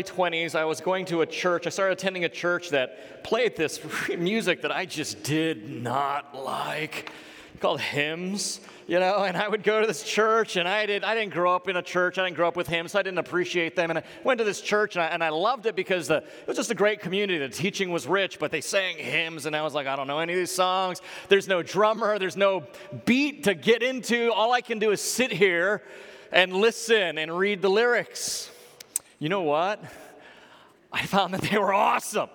early 20s, I was going to a church. I started attending a church that played this music that I just did not like called hymns you know, and I would go to this church, and I, did, I didn't grow up in a church. I didn't grow up with hymns, so I didn't appreciate them. And I went to this church, and I, and I loved it because the, it was just a great community. The teaching was rich, but they sang hymns, and I was like, I don't know any of these songs. There's no drummer, there's no beat to get into. All I can do is sit here and listen and read the lyrics. You know what? I found that they were awesome.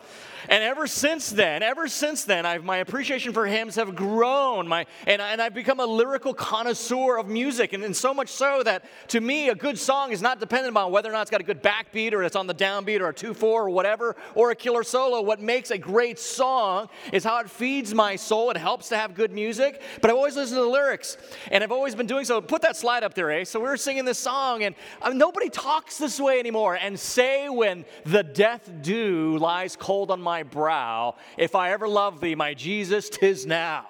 And ever since then, ever since then, I've, my appreciation for hymns have grown. My, and, I, and I've become a lyrical connoisseur of music. And, and so much so that to me, a good song is not dependent on whether or not it's got a good backbeat or it's on the downbeat or a 2 4 or whatever, or a killer solo. What makes a great song is how it feeds my soul. It helps to have good music. But I've always listened to the lyrics, and I've always been doing so. Put that slide up there, eh? So we were singing this song, and I mean, nobody talks this way anymore. And say when the death dew lies cold on my my brow. If I ever love thee, my Jesus, tis now.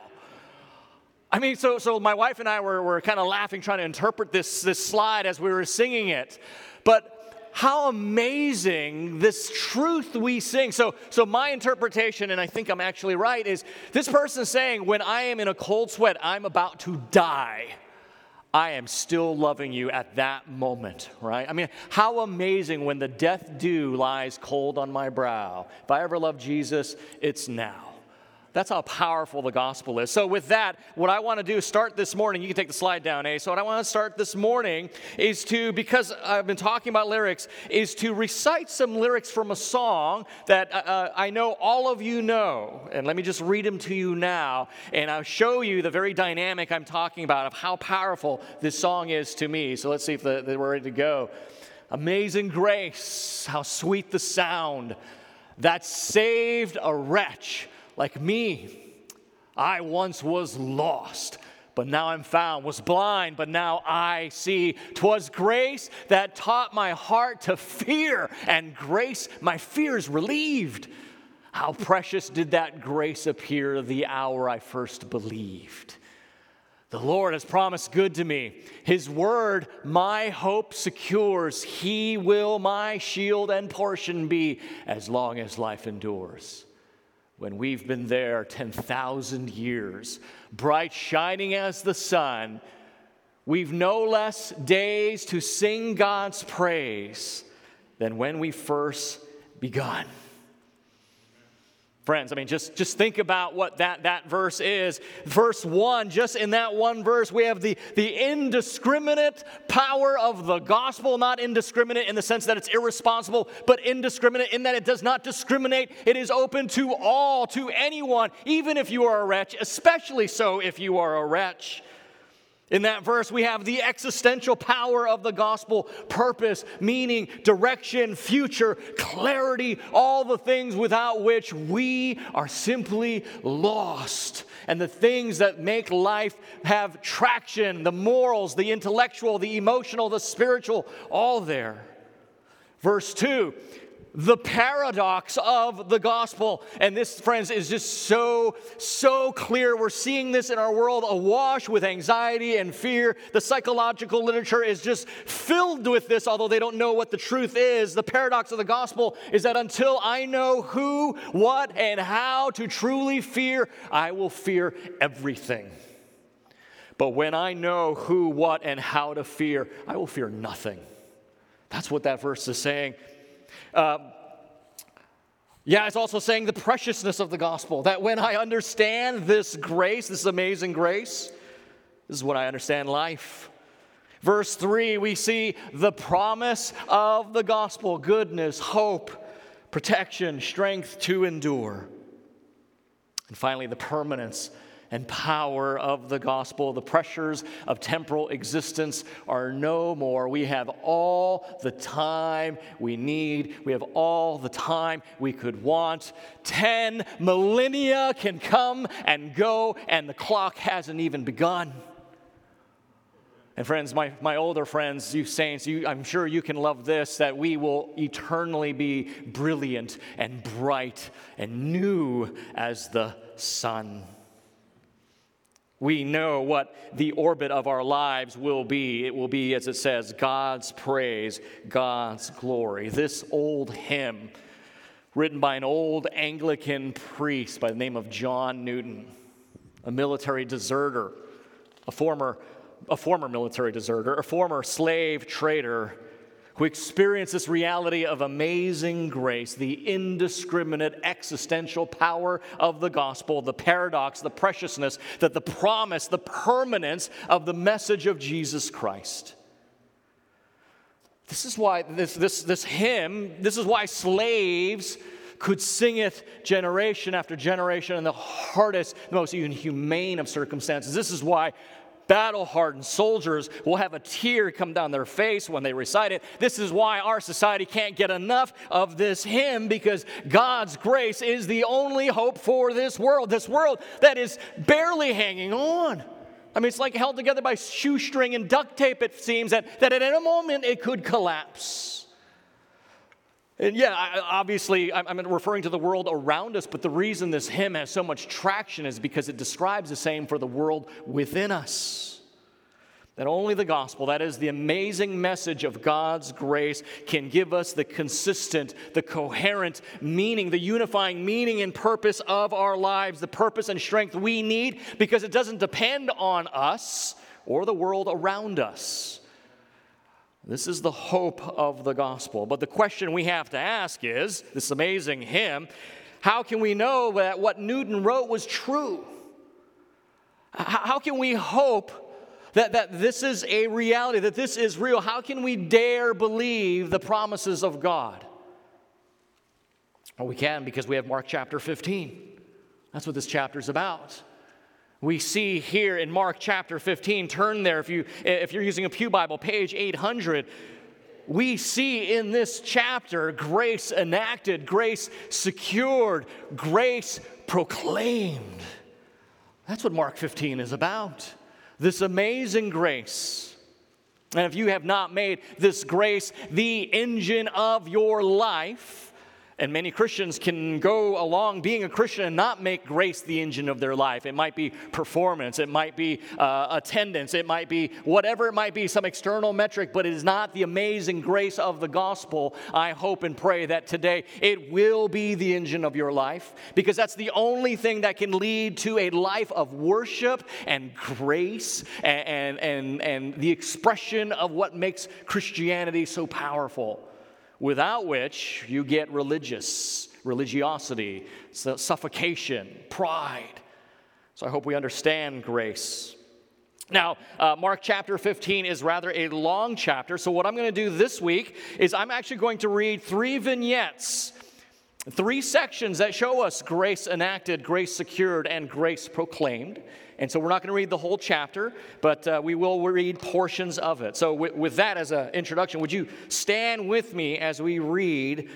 I mean, so, so my wife and I were, were kind of laughing, trying to interpret this, this slide as we were singing it. But how amazing this truth we sing. So, so my interpretation, and I think I'm actually right, is this person saying, when I am in a cold sweat, I'm about to die. I am still loving you at that moment, right? I mean, how amazing when the death dew lies cold on my brow. If I ever love Jesus, it's now. That's how powerful the gospel is. So, with that, what I want to do start this morning. You can take the slide down, eh? So, what I want to start this morning is to, because I've been talking about lyrics, is to recite some lyrics from a song that uh, uh, I know all of you know. And let me just read them to you now, and I'll show you the very dynamic I'm talking about of how powerful this song is to me. So, let's see if they're ready to go. Amazing grace, how sweet the sound that saved a wretch like me. I once was lost, but now I'm found, was blind, but now I see. Twas grace that taught my heart to fear, and grace my fears relieved. How precious did that grace appear the hour I first believed. The Lord has promised good to me. His word, my hope secures. He will my shield and portion be as long as life endures when we've been there 10,000 years, bright shining as the sun, we've no less days to sing God's praise than when we first begun. Friends, I mean, just, just think about what that, that verse is. Verse 1, just in that one verse, we have the, the indiscriminate power of the gospel, not indiscriminate in the sense that it's irresponsible, but indiscriminate in that it does not discriminate. It is open to all, to anyone, even if you are a wretch, especially so if you are a wretch. In that verse, we have the existential power of the gospel purpose, meaning, direction, future, clarity, all the things without which we are simply lost. And the things that make life have traction the morals, the intellectual, the emotional, the spiritual, all there. Verse 2 the paradox of the gospel. And this, friends, is just so, so clear. We're seeing this in our world awash with anxiety and fear. The psychological literature is just filled with this, although they don't know what the truth is. The paradox of the gospel is that until I know who, what, and how to truly fear, I will fear everything. But when I know who, what, and how to fear, I will fear nothing. That's what that verse is saying. Uh, yeah, it's also saying the preciousness of the gospel. That when I understand this grace, this amazing grace, this is when I understand life. Verse 3, we see the promise of the gospel goodness, hope, protection, strength to endure. And finally, the permanence and power of the gospel. The pressures of temporal existence are no more. We have all the time we need, we have all the time we could want. Ten millennia can come and go, and the clock hasn't even begun. And friends, my, my older friends, you saints, you, I'm sure you can love this that we will eternally be brilliant and bright and new as the sun. We know what the orbit of our lives will be. It will be, as it says, God's praise, God's glory. This old hymn, written by an old Anglican priest by the name of John Newton, a military deserter, a former, a former military deserter, a former slave trader who experience this reality of amazing grace, the indiscriminate existential power of the gospel, the paradox, the preciousness, that the promise, the permanence of the message of Jesus Christ. This is why this, this, this hymn, this is why slaves could sing it generation after generation in the hardest, the most inhumane of circumstances. This is why battle hardened soldiers will have a tear come down their face when they recite it. This is why our society can't get enough of this hymn because God's grace is the only hope for this world, this world that is barely hanging on. I mean, it's like held together by shoestring and duct tape, it seems, that, that at any moment it could collapse. And yeah, obviously, I'm referring to the world around us, but the reason this hymn has so much traction is because it describes the same for the world within us. That only the gospel, that is the amazing message of God's grace, can give us the consistent, the coherent meaning, the unifying meaning and purpose of our lives, the purpose and strength we need, because it doesn't depend on us or the world around us. This is the hope of the gospel. But the question we have to ask is this amazing hymn how can we know that what Newton wrote was true? How can we hope that, that this is a reality, that this is real? How can we dare believe the promises of God? Well, we can because we have Mark chapter 15. That's what this chapter is about we see here in Mark chapter 15, turn there if, you, if you're using a Pew Bible, page 800. We see in this chapter grace enacted, grace secured, grace proclaimed. That's what Mark 15 is about. This amazing grace. And if you have not made this grace the engine of your life, and many Christians can go along being a Christian and not make grace the engine of their life. It might be performance, it might be uh, attendance, it might be whatever it might be, some external metric, but it is not the amazing grace of the gospel. I hope and pray that today it will be the engine of your life because that's the only thing that can lead to a life of worship and grace and, and, and, and the expression of what makes Christianity so powerful without which you get religious, religiosity, suffocation, pride. So I hope we understand grace. Now, uh, Mark chapter 15 is rather a long chapter, so what I'm going to do this week is I'm actually going to read three vignettes, three sections that show us grace enacted, grace secured, and grace proclaimed. And so we're not going to read the whole chapter, but uh, we will read portions of it. So, with, with that as an introduction, would you stand with me as we read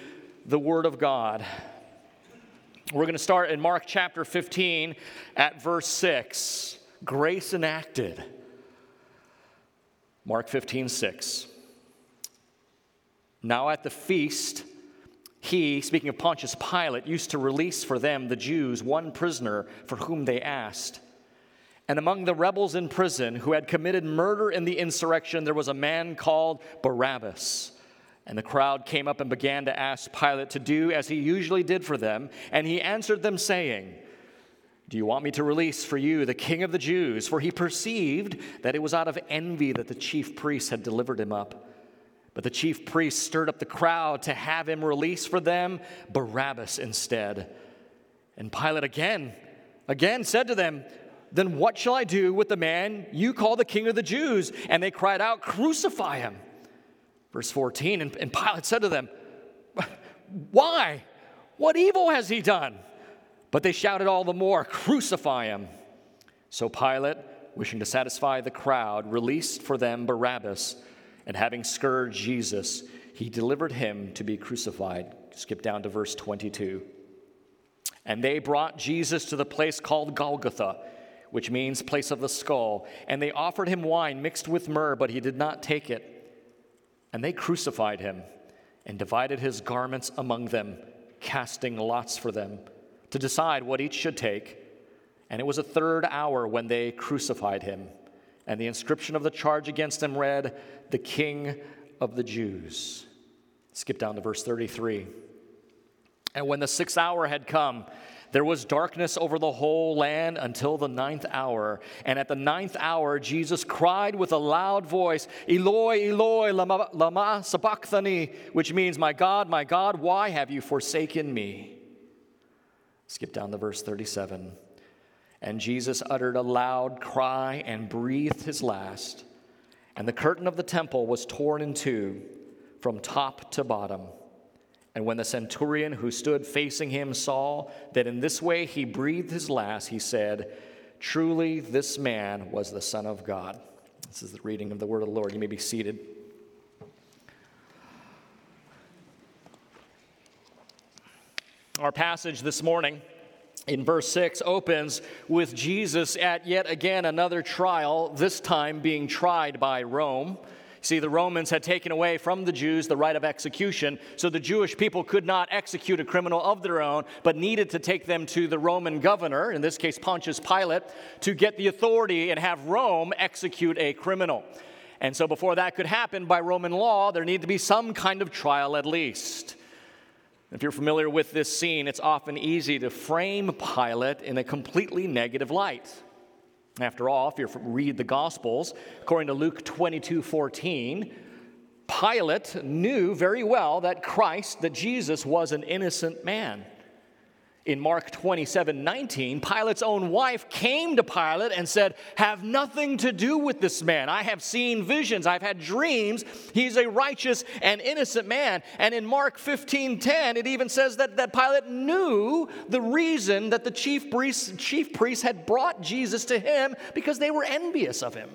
the Word of God? We're going to start in Mark chapter 15 at verse 6. Grace enacted. Mark 15, 6. Now at the feast, he, speaking of Pontius Pilate, used to release for them, the Jews, one prisoner for whom they asked. And among the rebels in prison who had committed murder in the insurrection, there was a man called Barabbas. And the crowd came up and began to ask Pilate to do as he usually did for them. And he answered them, saying, Do you want me to release for you the king of the Jews? For he perceived that it was out of envy that the chief priests had delivered him up. But the chief priests stirred up the crowd to have him release for them Barabbas instead. And Pilate again, again said to them, then what shall I do with the man you call the king of the Jews? And they cried out, Crucify him. Verse 14, and, and Pilate said to them, Why? What evil has he done? But they shouted all the more, Crucify him. So Pilate, wishing to satisfy the crowd, released for them Barabbas, and having scourged Jesus, he delivered him to be crucified. Skip down to verse 22. And they brought Jesus to the place called Golgotha which means place of the skull. And they offered him wine mixed with myrrh, but he did not take it. And they crucified him and divided his garments among them, casting lots for them to decide what each should take. And it was a third hour when they crucified him. And the inscription of the charge against him read, The King of the Jews. Skip down to verse 33. And when the sixth hour had come, there was darkness over the whole land until the ninth hour. And at the ninth hour, Jesus cried with a loud voice, Eloi, Eloi, lama, lama sabachthani, which means, My God, my God, why have you forsaken me? Skip down to verse 37. And Jesus uttered a loud cry and breathed his last. And the curtain of the temple was torn in two from top to bottom. And when the centurion who stood facing him saw that in this way he breathed his last, he said, Truly, this man was the Son of God. This is the reading of the word of the Lord. You may be seated. Our passage this morning in verse 6 opens with Jesus at yet again another trial, this time being tried by Rome. See, the Romans had taken away from the Jews the right of execution, so the Jewish people could not execute a criminal of their own, but needed to take them to the Roman governor, in this case Pontius Pilate, to get the authority and have Rome execute a criminal. And so, before that could happen by Roman law, there needed to be some kind of trial at least. If you're familiar with this scene, it's often easy to frame Pilate in a completely negative light. After all, if you read the Gospels, according to Luke 22 14, Pilate knew very well that Christ, that Jesus, was an innocent man. In Mark 27 19, Pilate's own wife came to Pilate and said, Have nothing to do with this man. I have seen visions, I've had dreams. He's a righteous and innocent man. And in Mark 15 10, it even says that, that Pilate knew the reason that the chief priests, chief priests had brought Jesus to him because they were envious of him.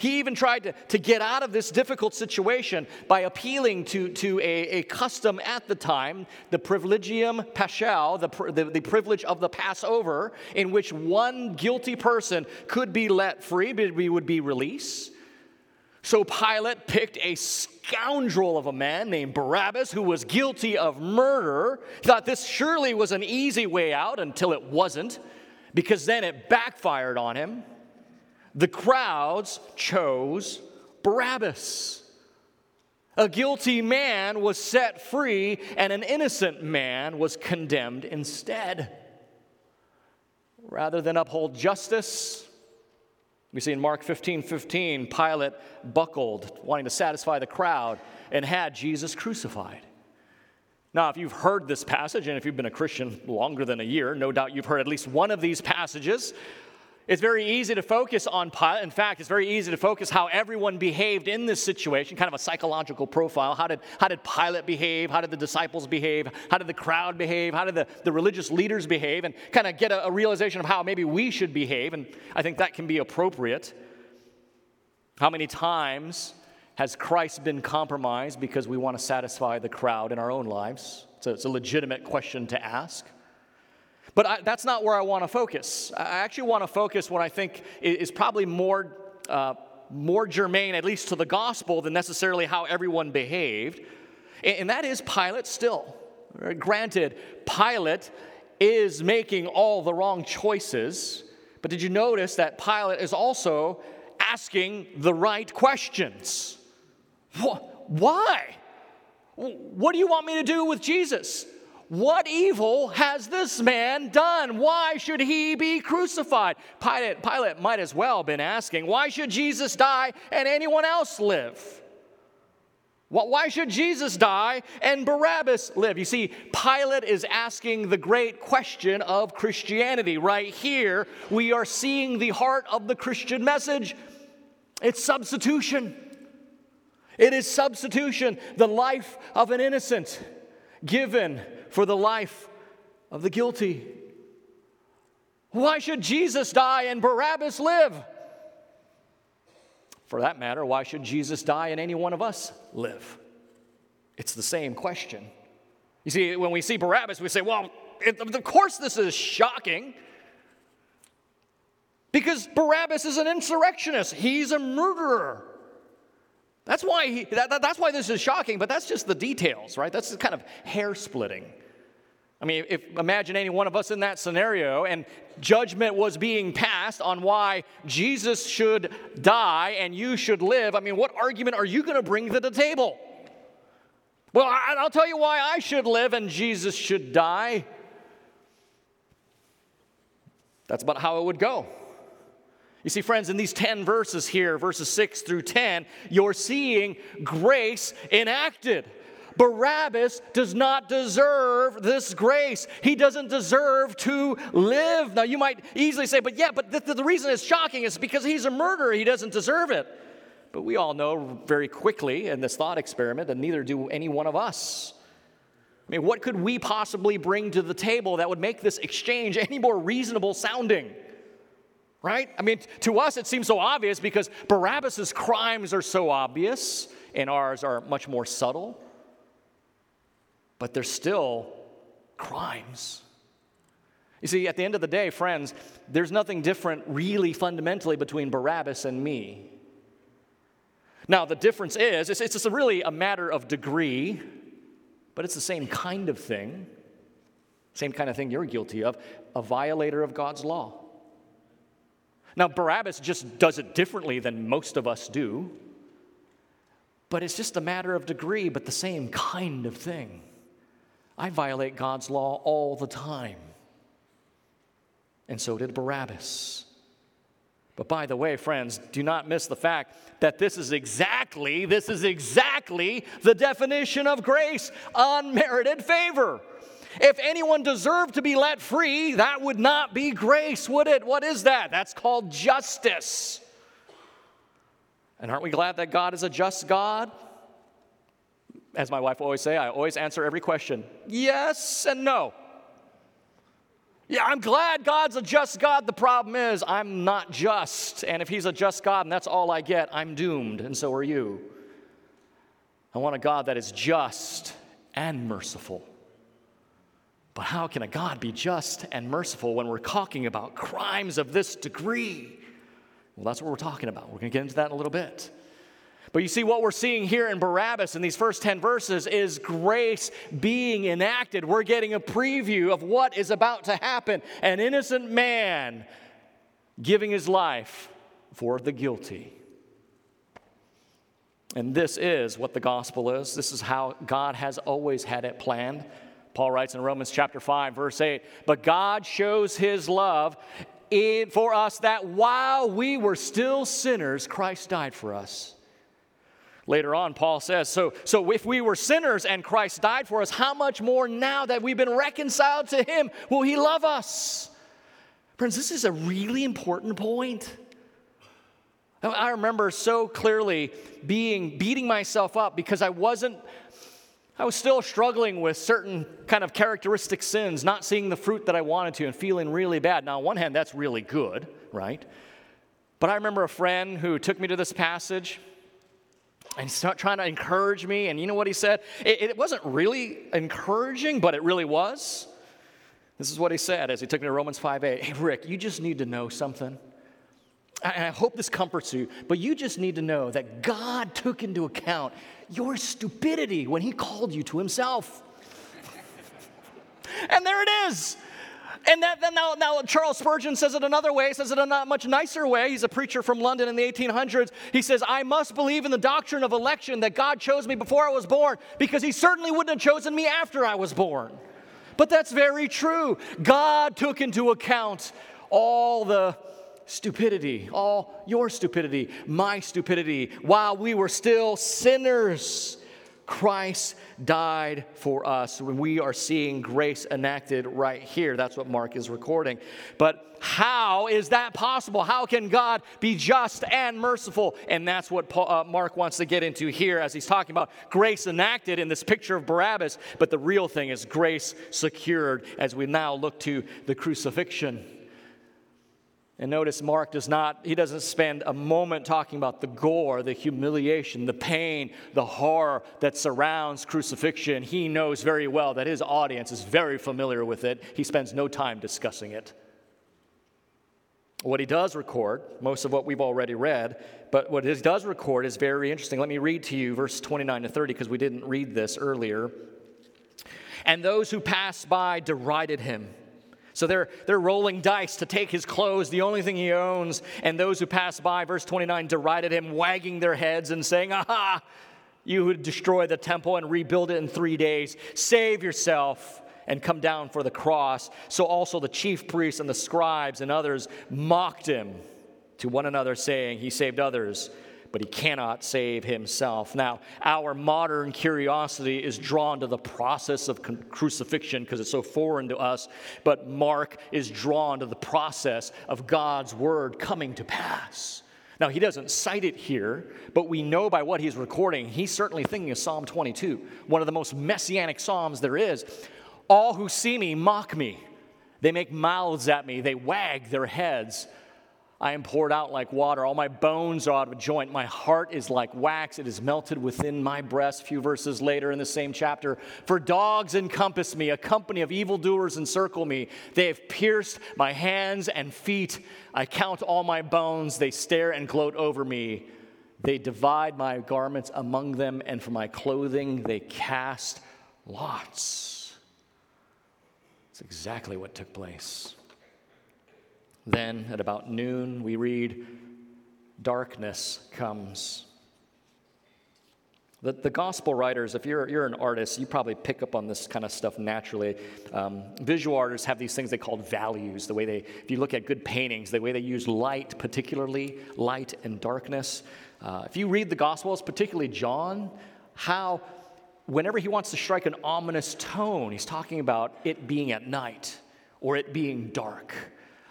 He even tried to, to get out of this difficult situation by appealing to, to a, a custom at the time, the privilegium paschal, the, the, the privilege of the Passover, in which one guilty person could be let free, but would be released. So Pilate picked a scoundrel of a man named Barabbas who was guilty of murder. He thought this surely was an easy way out until it wasn't, because then it backfired on him the crowds chose Barabbas. A guilty man was set free, and an innocent man was condemned instead. Rather than uphold justice, we see in Mark 15 15, Pilate buckled, wanting to satisfy the crowd, and had Jesus crucified. Now, if you've heard this passage, and if you've been a Christian longer than a year, no doubt you've heard at least one of these passages. It's very easy to focus on Pilate. In fact, it's very easy to focus how everyone behaved in this situation, kind of a psychological profile. How did, how did Pilate behave? How did the disciples behave? How did the crowd behave? How did the, the religious leaders behave? And kind of get a, a realization of how maybe we should behave. And I think that can be appropriate. How many times has Christ been compromised because we want to satisfy the crowd in our own lives? So it's a legitimate question to ask. But I, that's not where I want to focus. I actually want to focus what I think is probably more, uh, more germane, at least to the gospel, than necessarily how everyone behaved. And that is Pilate still. Granted, Pilate is making all the wrong choices, but did you notice that Pilate is also asking the right questions? Why? What do you want me to do with Jesus? What evil has this man done? Why should he be crucified? Pilate, Pilate might as well have been asking, Why should Jesus die and anyone else live? Why should Jesus die and Barabbas live? You see, Pilate is asking the great question of Christianity. Right here, we are seeing the heart of the Christian message it's substitution. It is substitution, the life of an innocent given for the life of the guilty. Why should Jesus die and Barabbas live? For that matter, why should Jesus die and any one of us live? It's the same question. You see, when we see Barabbas, we say, well, it, of course this is shocking. Because Barabbas is an insurrectionist, he's a murderer. That's why, he, that, that, that's why this is shocking, but that's just the details, right? That's kind of hair splitting. I mean, if imagine any one of us in that scenario and judgment was being passed on why Jesus should die and you should live. I mean, what argument are you going to bring to the table? Well, I'll tell you why I should live and Jesus should die. That's about how it would go. You see, friends, in these 10 verses here, verses 6 through 10, you're seeing grace enacted. Barabbas does not deserve this grace. He doesn't deserve to live. Now, you might easily say, but yeah, but the, the reason it's shocking is because he's a murderer. He doesn't deserve it. But we all know very quickly in this thought experiment that neither do any one of us. I mean, what could we possibly bring to the table that would make this exchange any more reasonable sounding? Right? I mean, to us it seems so obvious because Barabbas's crimes are so obvious and ours are much more subtle but they're still crimes. You see, at the end of the day, friends, there's nothing different really fundamentally between Barabbas and me. Now, the difference is, it's, it's really a matter of degree, but it's the same kind of thing, same kind of thing you're guilty of, a violator of God's law. Now, Barabbas just does it differently than most of us do, but it's just a matter of degree, but the same kind of thing. I violate God's law all the time. And so did Barabbas. But by the way, friends, do not miss the fact that this is exactly, this is exactly the definition of grace unmerited favor. If anyone deserved to be let free, that would not be grace, would it? What is that? That's called justice. And aren't we glad that God is a just God? as my wife always say, I always answer every question yes and no. Yeah, I'm glad God's a just God. The problem is, I'm not just. And if He's a just God and that's all I get, I'm doomed, and so are you. I want a God that is just and merciful. But how can a God be just and merciful when we're talking about crimes of this degree? Well, that's what we're talking about. We're going to get into that in a little bit. But you see, what we're seeing here in Barabbas in these first 10 verses is grace being enacted. We're getting a preview of what is about to happen. An innocent man giving his life for the guilty. And this is what the gospel is. This is how God has always had it planned. Paul writes in Romans chapter 5, verse 8, but God shows his love in, for us that while we were still sinners, Christ died for us. Later on, Paul says, so, so if we were sinners and Christ died for us, how much more now that we've been reconciled to him will he love us? Friends, this is a really important point. I remember so clearly being beating myself up because I wasn't I was still struggling with certain kind of characteristic sins, not seeing the fruit that I wanted to and feeling really bad. Now, on one hand, that's really good, right? But I remember a friend who took me to this passage and he's trying to encourage me. And you know what he said? It, it, wasn't really encouraging, but it really was. This is what he said as he took me to Romans 5 8. Hey, Rick, you just need to know something. I hope this comforts you, but you just need to know that God took into account your stupidity when he called you to himself. and there it is. And that, then now, now Charles Spurgeon says it another way, says it in a much nicer way. He's a preacher from London in the 1800s. He says, I must believe in the doctrine of election that God chose me before I was born because he certainly wouldn't have chosen me after I was born. But that's very true. God took into account all the stupidity, all your stupidity, my stupidity, while we were still sinners. Christ died for us. We are seeing grace enacted right here, that's what Mark is recording. But how is that possible? How can God be just and merciful? And that's what Paul, uh, Mark wants to get into here as he's talking about grace enacted in this picture of Barabbas. But the real thing is grace secured as we now look to the crucifixion. And notice Mark does not, he doesn't spend a moment talking about the gore, the humiliation, the pain, the horror that surrounds crucifixion. He knows very well that his audience is very familiar with it. He spends no time discussing it. What he does record, most of what we've already read, but what he does record is very interesting. Let me read to you verse 29 to 30 because we didn't read this earlier. and those who passed by derided him. So they're, they're rolling dice to take his clothes, the only thing he owns. And those who passed by, verse 29, derided him, wagging their heads and saying, ah, Aha, you who destroy the temple and rebuild it in three days, save yourself and come down for the cross. So also the chief priests and the scribes and others mocked him to one another, saying, He saved others but he cannot save himself. Now, our modern curiosity is drawn to the process of crucifixion because it's so foreign to us, but Mark is drawn to the process of God's word coming to pass. Now, he doesn't cite it here, but we know by what he's recording, he's certainly thinking of Psalm 22, one of the most messianic psalms there is. All who see me mock me. They make mouths at me. They wag their heads. I am poured out like water. All my bones are out of joint. My heart is like wax. It is melted within my breast. A few verses later in the same chapter. For dogs encompass me, a company of evildoers encircle me. They have pierced my hands and feet. I count all my bones. They stare and gloat over me. They divide my garments among them, and for my clothing they cast lots. That's exactly what took place. Then at about noon, we read, Darkness comes. The, the gospel writers, if you're, you're an artist, you probably pick up on this kind of stuff naturally. Um, visual artists have these things they call values. The way they, if you look at good paintings, the way they use light, particularly light and darkness. Uh, if you read the gospels, particularly John, how whenever he wants to strike an ominous tone, he's talking about it being at night or it being dark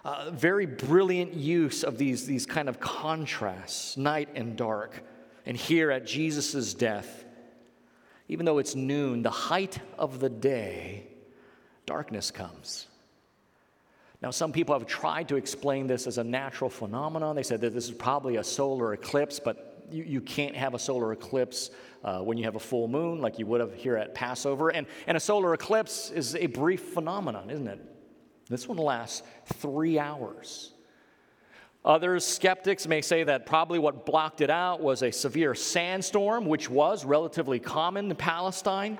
uh, very brilliant use of these, these kind of contrasts, night and dark. And here at Jesus' death, even though it's noon, the height of the day, darkness comes. Now, some people have tried to explain this as a natural phenomenon. They said that this is probably a solar eclipse, but you, you can't have a solar eclipse uh, when you have a full moon like you would have here at Passover. And, and a solar eclipse is a brief phenomenon, isn't it? This one lasts three hours. Others, skeptics, may say that probably what blocked it out was a severe sandstorm, which was relatively common in Palestine.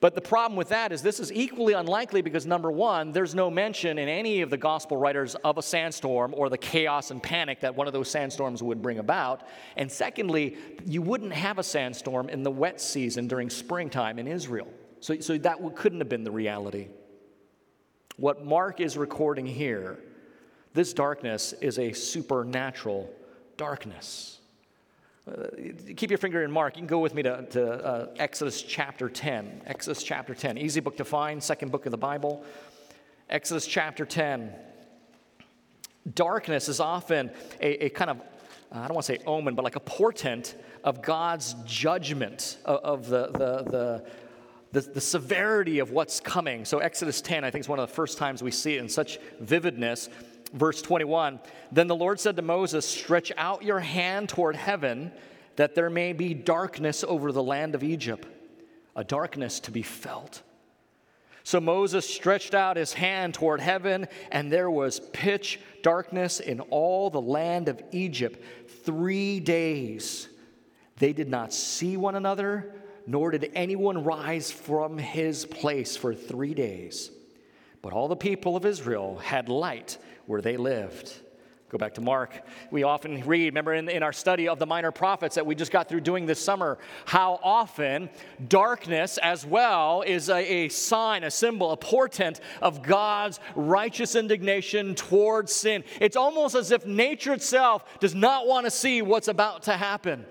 But the problem with that is this is equally unlikely because, number one, there's no mention in any of the gospel writers of a sandstorm or the chaos and panic that one of those sandstorms would bring about. And secondly, you wouldn't have a sandstorm in the wet season during springtime in Israel. So, so that couldn't have been the reality. What Mark is recording here, this darkness is a supernatural darkness. Uh, keep your finger in Mark. You can go with me to, to uh, Exodus chapter 10. Exodus chapter 10. Easy book to find, second book of the Bible. Exodus chapter 10. Darkness is often a, a kind of, I don't want to say omen, but like a portent of God's judgment of, of the, the, the the, the severity of what's coming. So, Exodus 10, I think, is one of the first times we see it in such vividness. Verse 21 Then the Lord said to Moses, Stretch out your hand toward heaven, that there may be darkness over the land of Egypt, a darkness to be felt. So Moses stretched out his hand toward heaven, and there was pitch darkness in all the land of Egypt three days. They did not see one another, nor did anyone rise from his place for three days. But all the people of Israel had light where they lived. Go back to Mark. We often read, remember in, in our study of the minor prophets that we just got through doing this summer, how often darkness as well is a, a sign, a symbol, a portent of God's righteous indignation towards sin. It's almost as if nature itself does not want to see what's about to happen.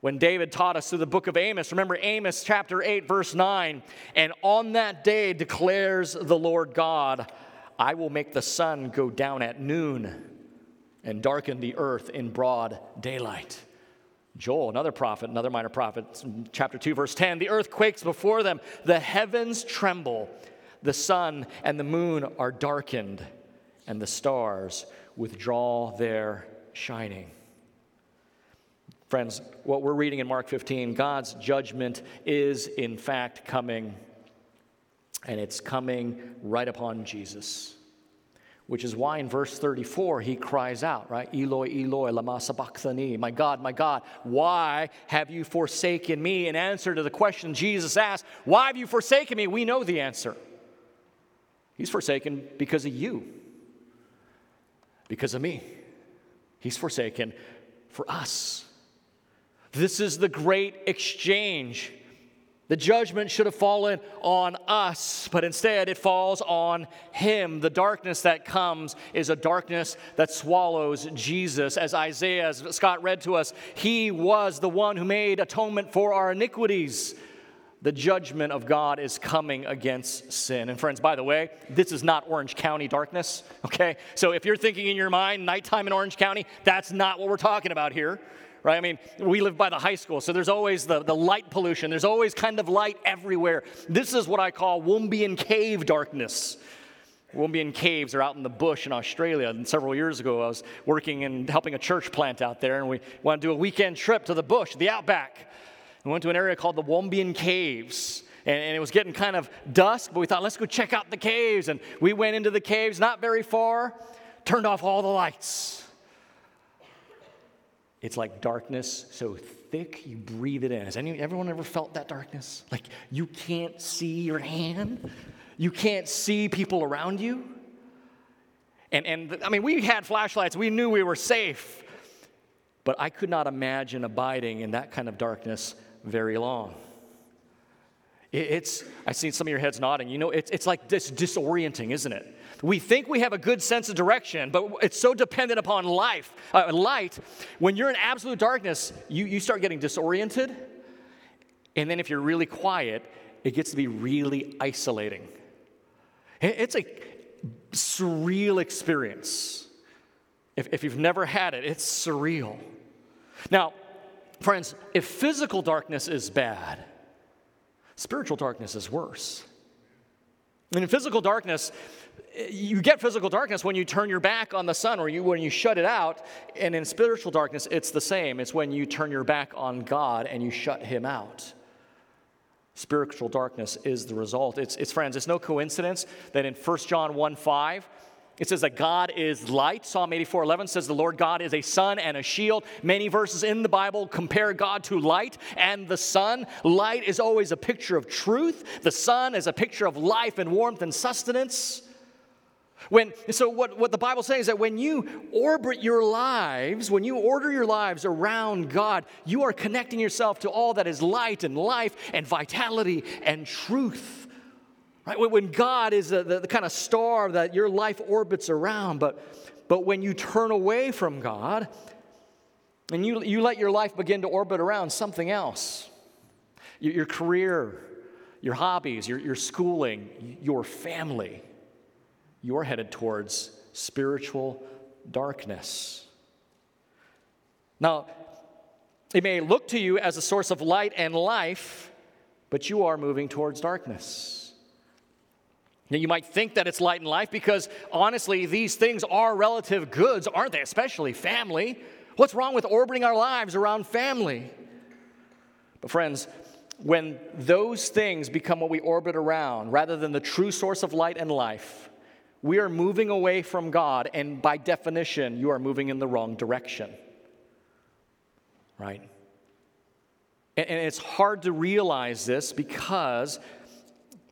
When David taught us through the book of Amos, remember Amos chapter 8, verse 9, and on that day declares the Lord God, I will make the sun go down at noon and darken the earth in broad daylight. Joel, another prophet, another minor prophet, chapter 2, verse 10 the earth quakes before them, the heavens tremble, the sun and the moon are darkened, and the stars withdraw their shining. Friends, what we're reading in Mark 15, God's judgment is in fact coming, and it's coming right upon Jesus. which is why in verse 34 he cries out, right? Eloi, Eloi, lama sabachthani. My God, my God, why have you forsaken me? In answer to the question Jesus asked, Why have you forsaken me? We know the answer. He's forsaken because of you, because of me. He's forsaken for us. This is the great exchange. The judgment should have fallen on us, but instead it falls on him. The darkness that comes is a darkness that swallows Jesus. As Isaiah, as Scott read to us, he was the one who made atonement for our iniquities. The judgment of God is coming against sin. And friends, by the way, this is not Orange County darkness, okay? So if you're thinking in your mind nighttime in Orange County, that's not what we're talking about here right? I mean, we live by the high school, so there's always the, the light pollution. There's always kind of light everywhere. This is what I call Wombeyan cave darkness. Wombeyan caves are out in the bush in Australia. And several years ago, I was working and helping a church plant out there, and we wanted to do a weekend trip to the bush, the outback. We went to an area called the Wombeyan Caves. And it was getting kind of dusk, but we thought, let's go check out the caves. And we went into the caves, not very far, turned off all the lights it's like darkness so thick you breathe it in. Has anyone, everyone ever felt that darkness? Like you can't see your hand, you can't see people around you. And, and I mean, we had flashlights, we knew we were safe, but I could not imagine abiding in that kind of darkness very long. It, it's, I see some of your heads nodding. You know, it's, it's like this disorienting, isn't it? We think we have a good sense of direction, but it's so dependent upon life, uh, light. When you're in absolute darkness, you, you start getting disoriented. And then if you're really quiet, it gets to be really isolating. It's a surreal experience. If, if you've never had it, it's surreal. Now, friends, if physical darkness is bad, spiritual darkness is worse. And in physical darkness, you get physical darkness when you turn your back on the sun or you, when you shut it out. And in spiritual darkness, it's the same. It's when you turn your back on God and you shut Him out. Spiritual darkness is the result. It's, it's friends, it's no coincidence that in 1 John 1 5, it says that God is light. Psalm 84 11 says the Lord God is a sun and a shield. Many verses in the Bible compare God to light and the sun. Light is always a picture of truth, the sun is a picture of life and warmth and sustenance. When, so, what, what the Bible says is that when you orbit your lives, when you order your lives around God, you are connecting yourself to all that is light and life and vitality and truth. Right? When God is the, the, the kind of star that your life orbits around, but, but when you turn away from God and you, you let your life begin to orbit around something else, your, your career, your hobbies, your, your schooling, your family, you're headed towards spiritual darkness. Now, it may look to you as a source of light and life, but you are moving towards darkness. Now, you might think that it's light and life because honestly, these things are relative goods, aren't they? Especially family. What's wrong with orbiting our lives around family? But, friends, when those things become what we orbit around rather than the true source of light and life, we are moving away from God, and by definition, you are moving in the wrong direction. Right? And, and it's hard to realize this because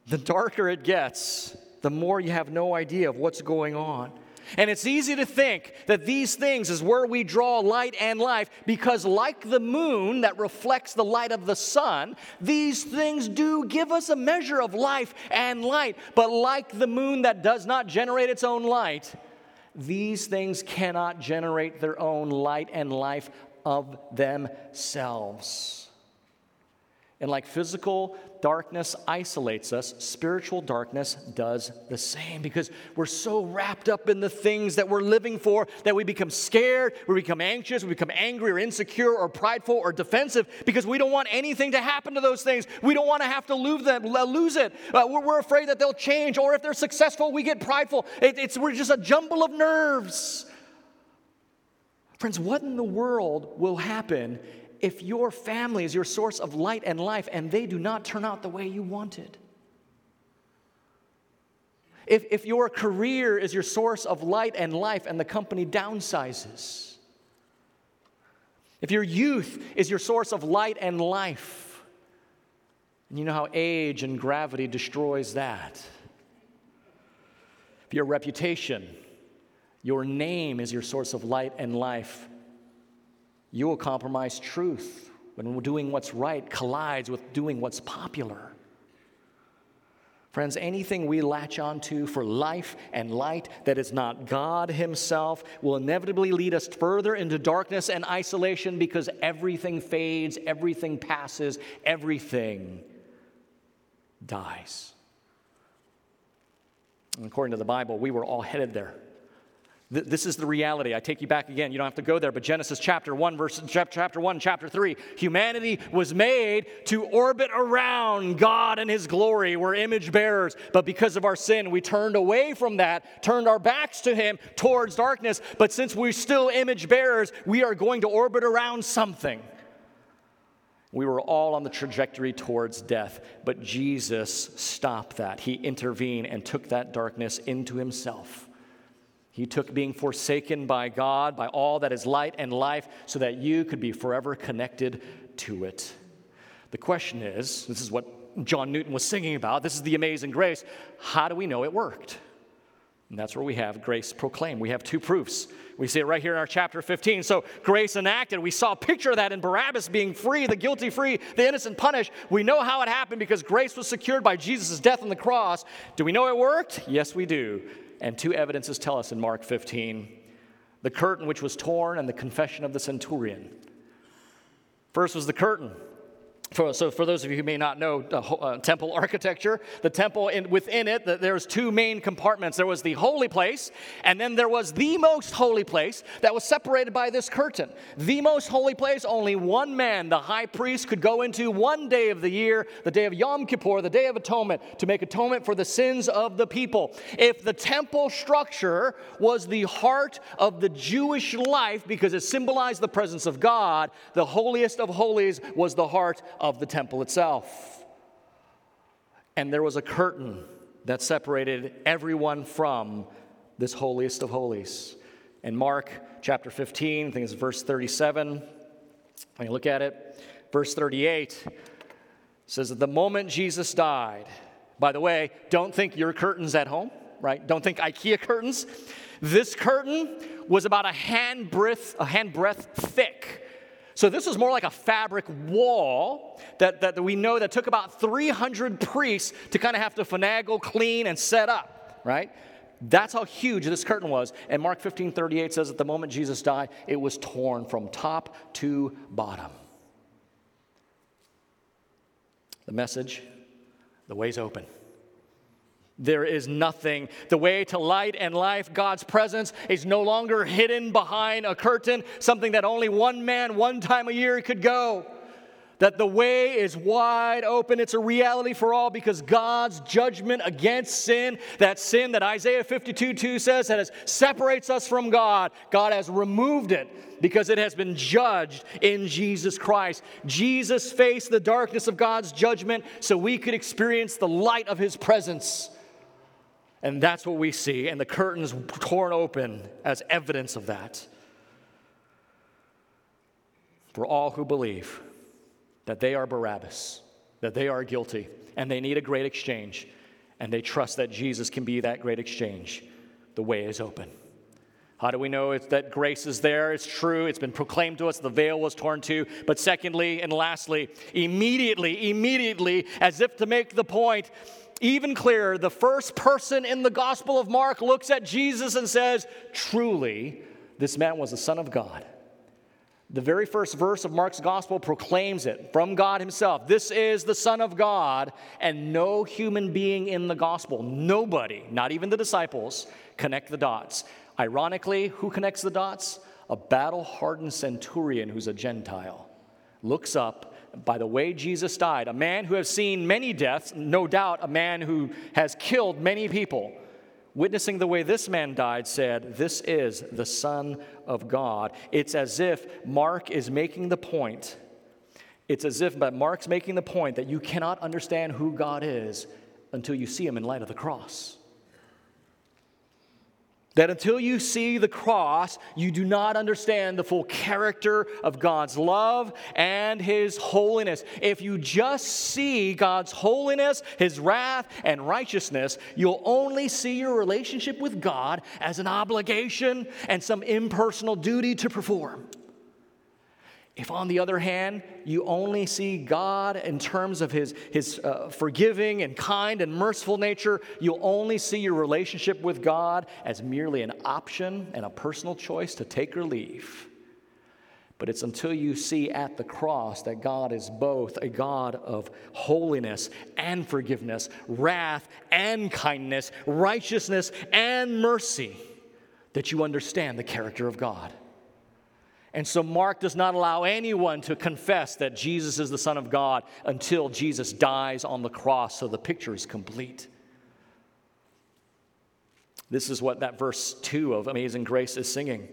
the darker it gets, the more you have no idea of what's going on. And it's easy to think that these things is where we draw light and life because, like the moon that reflects the light of the sun, these things do give us a measure of life and light. But, like the moon that does not generate its own light, these things cannot generate their own light and life of themselves. And like physical darkness isolates us, spiritual darkness does the same because we're so wrapped up in the things that we're living for that we become scared, we become anxious, we become angry or insecure or prideful or defensive because we don't want anything to happen to those things. We don't want to have to lose them, lose it. Uh, we're, we're, afraid that they'll change, or if they're successful, we get prideful. It, it's, we're just a jumble of nerves. Friends, what in the world will happen if your family is your source of light and life and they do not turn out the way you wanted? if, if your career is your source of light and life and the company downsizes, if your youth is your source of light and life, and you know how age and gravity destroys that. If your reputation, your name is your source of light and life, you will compromise truth when doing what's right collides with doing what's popular. Friends, anything we latch onto for life and light that is not God Himself will inevitably lead us further into darkness and isolation because everything fades, everything passes, everything dies. And according to the Bible, we were all headed there. This is the reality. I take you back again. You don't have to go there, but Genesis chapter 1, verse chapter 1, chapter 3. Humanity was made to orbit around God and his glory. We're image bearers, but because of our sin, we turned away from that, turned our backs to him towards darkness. But since we're still image bearers, we are going to orbit around something. We were all on the trajectory towards death, but Jesus stopped that. He intervened and took that darkness into himself. He took being forsaken by God, by all that is light and life, so that you could be forever connected to it. The question is this is what John Newton was singing about. This is the amazing grace. How do we know it worked? And that's where we have grace proclaimed. We have two proofs. We see it right here in our chapter 15. So, grace enacted. We saw a picture of that in Barabbas being free, the guilty free, the innocent punished. We know how it happened because grace was secured by Jesus' death on the cross. Do we know it worked? Yes, we do. And two evidences tell us in Mark 15 the curtain which was torn and the confession of the centurion. First was the curtain. For, so, for those of you who may not know uh, uh, temple architecture, the temple in, within it, the, there's two main compartments. There was the holy place, and then there was the most holy place that was separated by this curtain. The most holy place, only one man, the high priest, could go into one day of the year, the day of Yom Kippur, the day of atonement, to make atonement for the sins of the people. If the temple structure was the heart of the Jewish life because it symbolized the presence of God, the holiest of holies was the heart of the temple itself. And there was a curtain that separated everyone from this holiest of holies. In Mark chapter 15, I think it's verse 37, when you look at it, verse 38 says that the moment Jesus died, by the way, don't think your curtains at home, right? Don't think IKEA curtains. This curtain was about a hand breadth, a hand breadth thick. So this was more like a fabric wall that, that we know that took about 300 priests to kind of have to finagle, clean, and set up, right? That's how huge this curtain was. And Mark 15 38 says at the moment Jesus died, it was torn from top to bottom. The message the way's open. There is nothing. The way to light and life, God's presence, is no longer hidden behind a curtain, something that only one man, one time a year could go. That the way is wide open. It's a reality for all because God's judgment against sin, that sin that Isaiah 52 2 says that separates us from God, God has removed it because it has been judged in Jesus Christ. Jesus faced the darkness of God's judgment so we could experience the light of his presence. And that's what we see, and the curtains torn open as evidence of that. For all who believe that they are Barabbas, that they are guilty, and they need a great exchange, and they trust that Jesus can be that great exchange, the way is open. How do we know it's, that grace is there? It's true. It's been proclaimed to us. The veil was torn too. But secondly and lastly, immediately, immediately, as if to make the point, even clearer, the first person in the Gospel of Mark looks at Jesus and says, Truly, this man was the Son of God. The very first verse of Mark's Gospel proclaims it from God Himself. This is the Son of God, and no human being in the Gospel, nobody, not even the disciples, connect the dots. Ironically, who connects the dots? A battle hardened centurion who's a Gentile looks up by the way Jesus died, a man who has seen many deaths, no doubt a man who has killed many people, witnessing the way this man died, said, This is the Son of God. It's as if Mark is making the point. It's as if, but Mark's making the point that you cannot understand who God is until you see him in light of the cross. That until you see the cross, you do not understand the full character of God's love and His holiness. If you just see God's holiness, His wrath, and righteousness, you'll only see your relationship with God as an obligation and some impersonal duty to perform. If, on the other hand, you only see God in terms of His, his uh, forgiving and kind and merciful nature, you'll only see your relationship with God as merely an option and a personal choice to take or leave. But it's until you see at the cross that God is both a God of holiness and forgiveness, wrath and kindness, righteousness and mercy, that you understand the character of God. And so Mark does not allow anyone to confess that Jesus is the Son of God until Jesus dies on the cross, so the picture is complete. This is what that verse 2 of Amazing Grace is singing.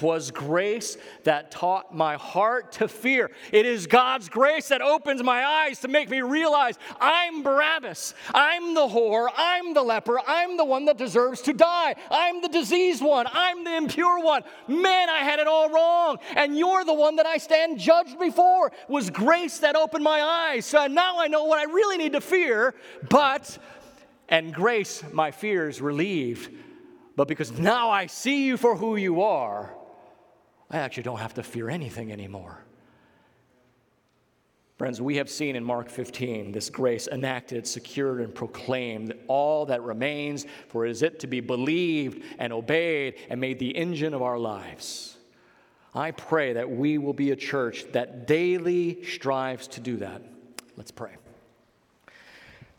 Twas grace that taught my heart to fear. It is God's grace that opens my eyes to make me realize I'm Barabbas. I'm the whore. I'm the leper. I'm the one that deserves to die. I'm the diseased one. I'm the impure one. Man, I had it all wrong. And you're the one that I stand judged before. It was grace that opened my eyes. So now I know what I really need to fear, but, and grace, my fears relieved. But because now I see you for who you are, I actually don't have to fear anything anymore. Friends, we have seen in Mark 15 this grace enacted, secured, and proclaimed. All that remains for is it to be believed and obeyed and made the engine of our lives. I pray that we will be a church that daily strives to do that. Let's pray.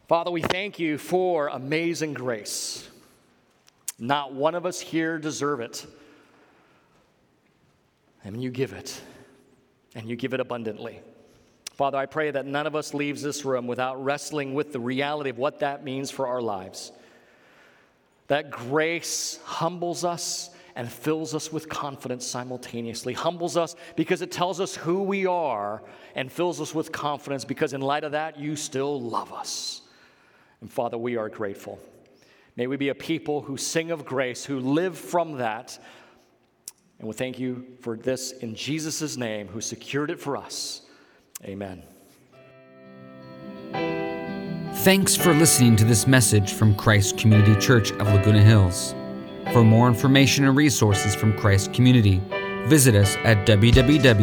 Father, we thank you for amazing grace. Not one of us here deserve it and you give it, and you give it abundantly. Father, I pray that none of us leaves this room without wrestling with the reality of what that means for our lives. That grace humbles us and fills us with confidence simultaneously. Humbles us because it tells us who we are, and fills us with confidence because, in light of that, you still love us. And Father, we are grateful. May we be a people who sing of grace, who live from that and we thank you for this in Jesus' name, who secured it for us. Amen. Thanks for listening to this message from Christ Community Church of Laguna Hills. For more information and resources from Christ Community, visit us at www.ccclh.org.